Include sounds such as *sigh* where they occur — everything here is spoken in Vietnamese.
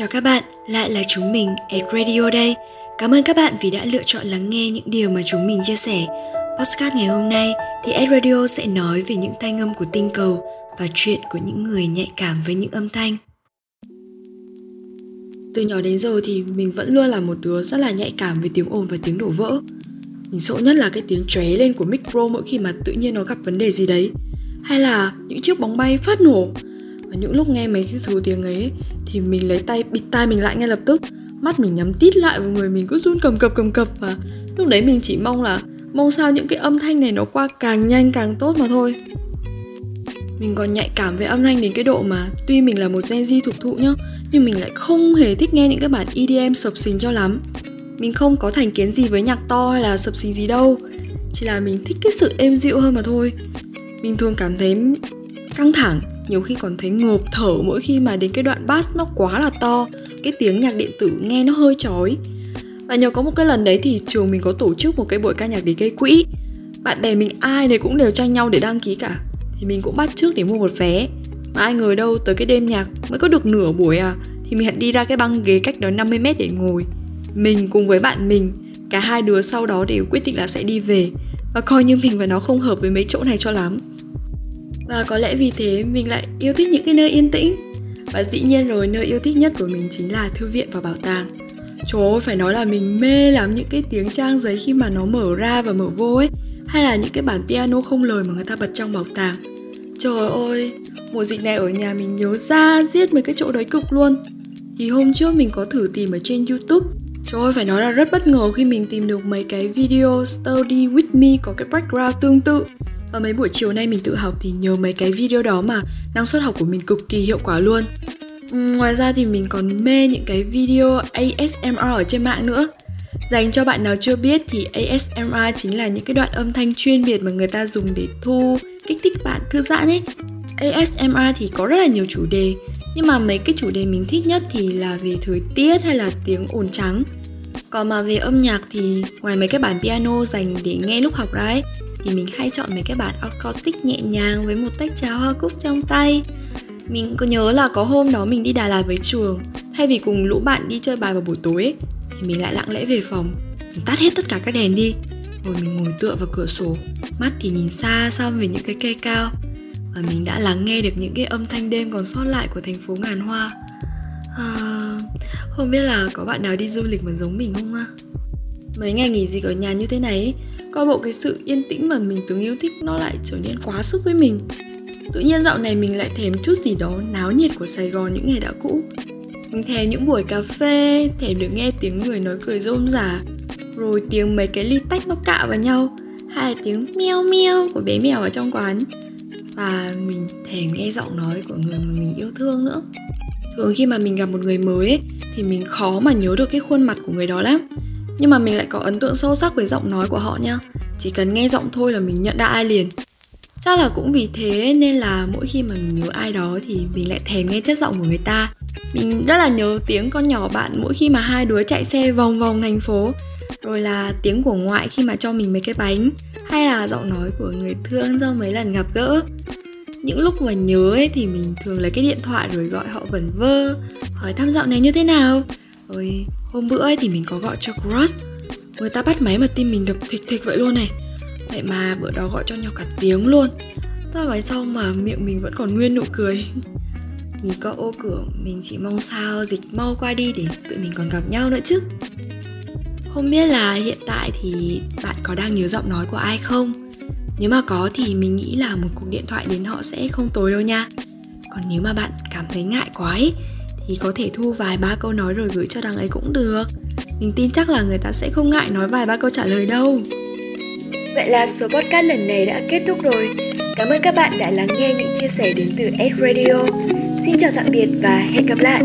Chào các bạn, lại là chúng mình at Radio đây. Cảm ơn các bạn vì đã lựa chọn lắng nghe những điều mà chúng mình chia sẻ. Podcast ngày hôm nay thì Ed Radio sẽ nói về những thanh âm của tinh cầu và chuyện của những người nhạy cảm với những âm thanh. Từ nhỏ đến giờ thì mình vẫn luôn là một đứa rất là nhạy cảm với tiếng ồn và tiếng đổ vỡ. Mình sợ nhất là cái tiếng chóe lên của micro mỗi khi mà tự nhiên nó gặp vấn đề gì đấy. Hay là những chiếc bóng bay phát nổ. Và những lúc nghe mấy cái thứ tiếng ấy, thì mình lấy tay, bịt tai mình lại ngay lập tức. Mắt mình nhắm tít lại và người mình cứ run cầm cập cầm cập và lúc đấy mình chỉ mong là mong sao những cái âm thanh này nó qua càng nhanh càng tốt mà thôi. Mình còn nhạy cảm với âm thanh đến cái độ mà tuy mình là một Gen Z thuộc thụ nhá, nhưng mình lại không hề thích nghe những cái bản EDM sập sình cho lắm. Mình không có thành kiến gì với nhạc to hay là sập sình gì đâu, chỉ là mình thích cái sự êm dịu hơn mà thôi. Mình thường cảm thấy căng thẳng nhiều khi còn thấy ngộp thở mỗi khi mà đến cái đoạn bass nó quá là to, cái tiếng nhạc điện tử nghe nó hơi chói. Và nhờ có một cái lần đấy thì trường mình có tổ chức một cái buổi ca nhạc để gây quỹ. Bạn bè mình ai này cũng đều tranh nhau để đăng ký cả. Thì mình cũng bắt trước để mua một vé. Mà ai ngờ đâu, tới cái đêm nhạc mới có được nửa buổi à thì mình hãy đi ra cái băng ghế cách đó 50 mét để ngồi. Mình cùng với bạn mình, cả hai đứa sau đó đều quyết định là sẽ đi về. Và coi như mình và nó không hợp với mấy chỗ này cho lắm và có lẽ vì thế mình lại yêu thích những cái nơi yên tĩnh. Và dĩ nhiên rồi nơi yêu thích nhất của mình chính là thư viện và bảo tàng. Trời ơi, phải nói là mình mê lắm những cái tiếng trang giấy khi mà nó mở ra và mở vô ấy. Hay là những cái bản piano không lời mà người ta bật trong bảo tàng. Trời ơi, mùa dịch này ở nhà mình nhớ ra giết mấy cái chỗ đấy cực luôn. Thì hôm trước mình có thử tìm ở trên Youtube. Trời ơi, phải nói là rất bất ngờ khi mình tìm được mấy cái video Study With Me có cái background tương tự và mấy buổi chiều nay mình tự học thì nhờ mấy cái video đó mà năng suất học của mình cực kỳ hiệu quả luôn. Ngoài ra thì mình còn mê những cái video ASMR ở trên mạng nữa. Dành cho bạn nào chưa biết thì ASMR chính là những cái đoạn âm thanh chuyên biệt mà người ta dùng để thu, kích thích bạn thư giãn ấy. ASMR thì có rất là nhiều chủ đề Nhưng mà mấy cái chủ đề mình thích nhất thì là về thời tiết hay là tiếng ồn trắng. Còn mà về âm nhạc thì ngoài mấy cái bản piano dành để nghe lúc học ra ấy thì mình hay chọn mấy cái bản acoustic nhẹ nhàng với một tách trà hoa cúc trong tay. Mình có nhớ là có hôm đó mình đi Đà Lạt với trường Thay vì cùng lũ bạn đi chơi bài vào buổi tối ấy, Thì mình lại lặng lẽ về phòng Mình tắt hết tất cả các đèn đi Rồi mình ngồi tựa vào cửa sổ Mắt thì nhìn xa xăm về những cái cây cao. Và mình đã lắng nghe được những cái âm thanh đêm còn sót lại của thành phố ngàn hoa. À, Không biết là có bạn nào đi du lịch mà giống mình không ha Mấy ngày nghỉ dịch ở nhà như thế này ấy, Coi bộ cái sự yên tĩnh mà mình từng yêu thích nó lại trở nên quá sức với mình. Tự nhiên dạo này mình lại thèm chút gì đó náo nhiệt của Sài Gòn những ngày đã cũ. Mình thèm những buổi cà phê, thèm được nghe tiếng người nói cười rôm rả Rồi tiếng mấy cái ly tách nó cạ vào nhau Hay là tiếng meo meo của bé mèo ở trong quán. Và mình thèm nghe giọng nói của người mà mình yêu thương nữa. Thường khi mà mình gặp một người mới ấy, thì mình khó mà nhớ được cái khuôn mặt của người đó lắm. Nhưng mà mình lại có ấn tượng sâu sắc với giọng nói của họ nha. Chỉ cần nghe giọng thôi là mình nhận ra ai liền. Chắc là cũng vì thế nên là mỗi khi mà mình nhớ ai đó thì mình lại thèm nghe chất giọng của người ta. Mình rất là nhớ tiếng con nhỏ bạn mỗi khi mà hai đứa chạy xe vòng vòng thành phố. Rồi là tiếng của ngoại khi mà cho mình mấy cái bánh. Hay là giọng nói của người thương do mấy lần gặp gỡ. Những lúc mà nhớ ấy thì mình thường lấy cái điện thoại rồi gọi họ vẩn vơ. Hỏi thăm dạo này như thế nào? Rồi hôm bữa ấy thì mình có gọi cho Cross. Người ta bắt máy mà tim mình đập thịch thịch vậy luôn này. Vậy mà bữa đó gọi cho nhau cả tiếng luôn. Ta nói xong mà miệng mình vẫn còn nguyên nụ cười. *laughs* Nhìn có ô cửa mình chỉ mong sao dịch mau qua đi để tụi mình còn gặp nhau nữa chứ. Không biết là hiện tại thì bạn có đang nhớ giọng nói của ai không? Nếu mà có thì mình nghĩ là một cuộc điện thoại đến họ sẽ không tối đâu nha. Còn nếu mà bạn cảm thấy ngại quá ấy, thì có thể thu vài ba câu nói rồi gửi cho đằng ấy cũng được Mình tin chắc là người ta sẽ không ngại nói vài ba câu trả lời đâu Vậy là số podcast lần này đã kết thúc rồi. Cảm ơn các bạn đã lắng nghe những chia sẻ đến từ Ed Radio. Xin chào tạm biệt và hẹn gặp lại.